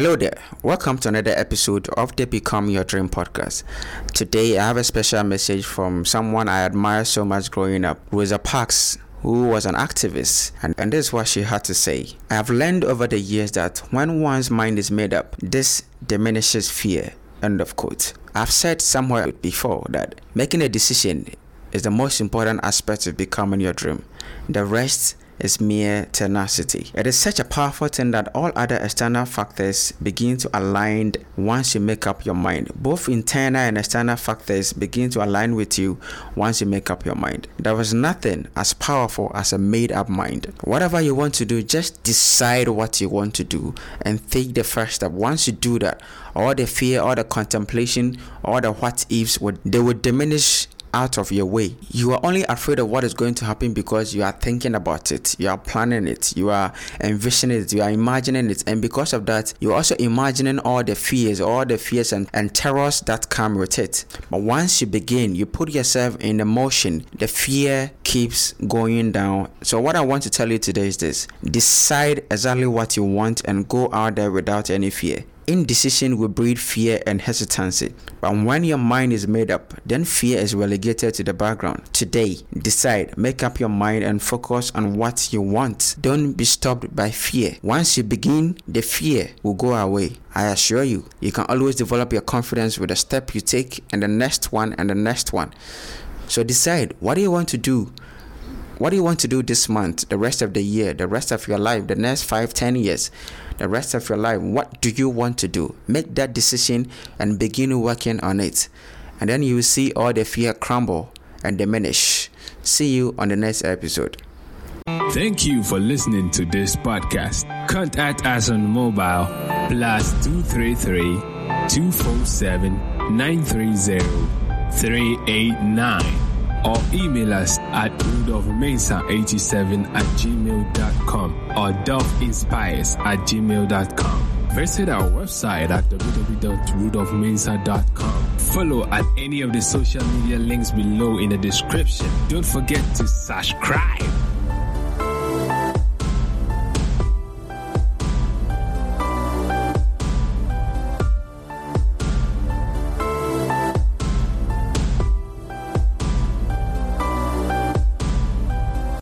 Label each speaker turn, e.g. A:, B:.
A: Hello there. Welcome to another episode of the Become Your Dream podcast. Today, I have a special message from someone I admire so much growing up, Rosa Parks, who was an activist. And, and this is what she had to say. I have learned over the years that when one's mind is made up, this diminishes fear. End of quote. I've said somewhere before that making a decision is the most important aspect of becoming your dream. The rest is mere tenacity. It is such a powerful thing that all other external factors begin to align once you make up your mind. Both internal and external factors begin to align with you once you make up your mind. There is nothing as powerful as a made up mind. Whatever you want to do, just decide what you want to do and take the first step. Once you do that, all the fear, all the contemplation, all the what ifs would they would diminish out of your way. You are only afraid of what is going to happen because you are thinking about it, you are planning it, you are envisioning it, you are imagining it, and because of that, you're also imagining all the fears, all the fears and, and terrors that come with it. But once you begin, you put yourself in the motion, the fear keeps going down. So, what I want to tell you today is this decide exactly what you want and go out there without any fear. Indecision will breed fear and hesitancy. But when your mind is made up, then fear is relegated to the background. Today, decide, make up your mind and focus on what you want. Don't be stopped by fear. Once you begin, the fear will go away. I assure you, you can always develop your confidence with the step you take and the next one and the next one. So decide, what do you want to do? What do you want to do this month, the rest of the year, the rest of your life, the next five, ten years, the rest of your life? What do you want to do? Make that decision and begin working on it. And then you will see all the fear crumble and diminish. See you on the next episode.
B: Thank you for listening to this podcast. Contact us on mobile plus 233 247 930 389 or email us at rudolphmesa87 at gmail.com or dolphinspires at gmail.com. Visit our website at www.rudolphmesa.com. Follow at any of the social media links below in the description. Don't forget to subscribe.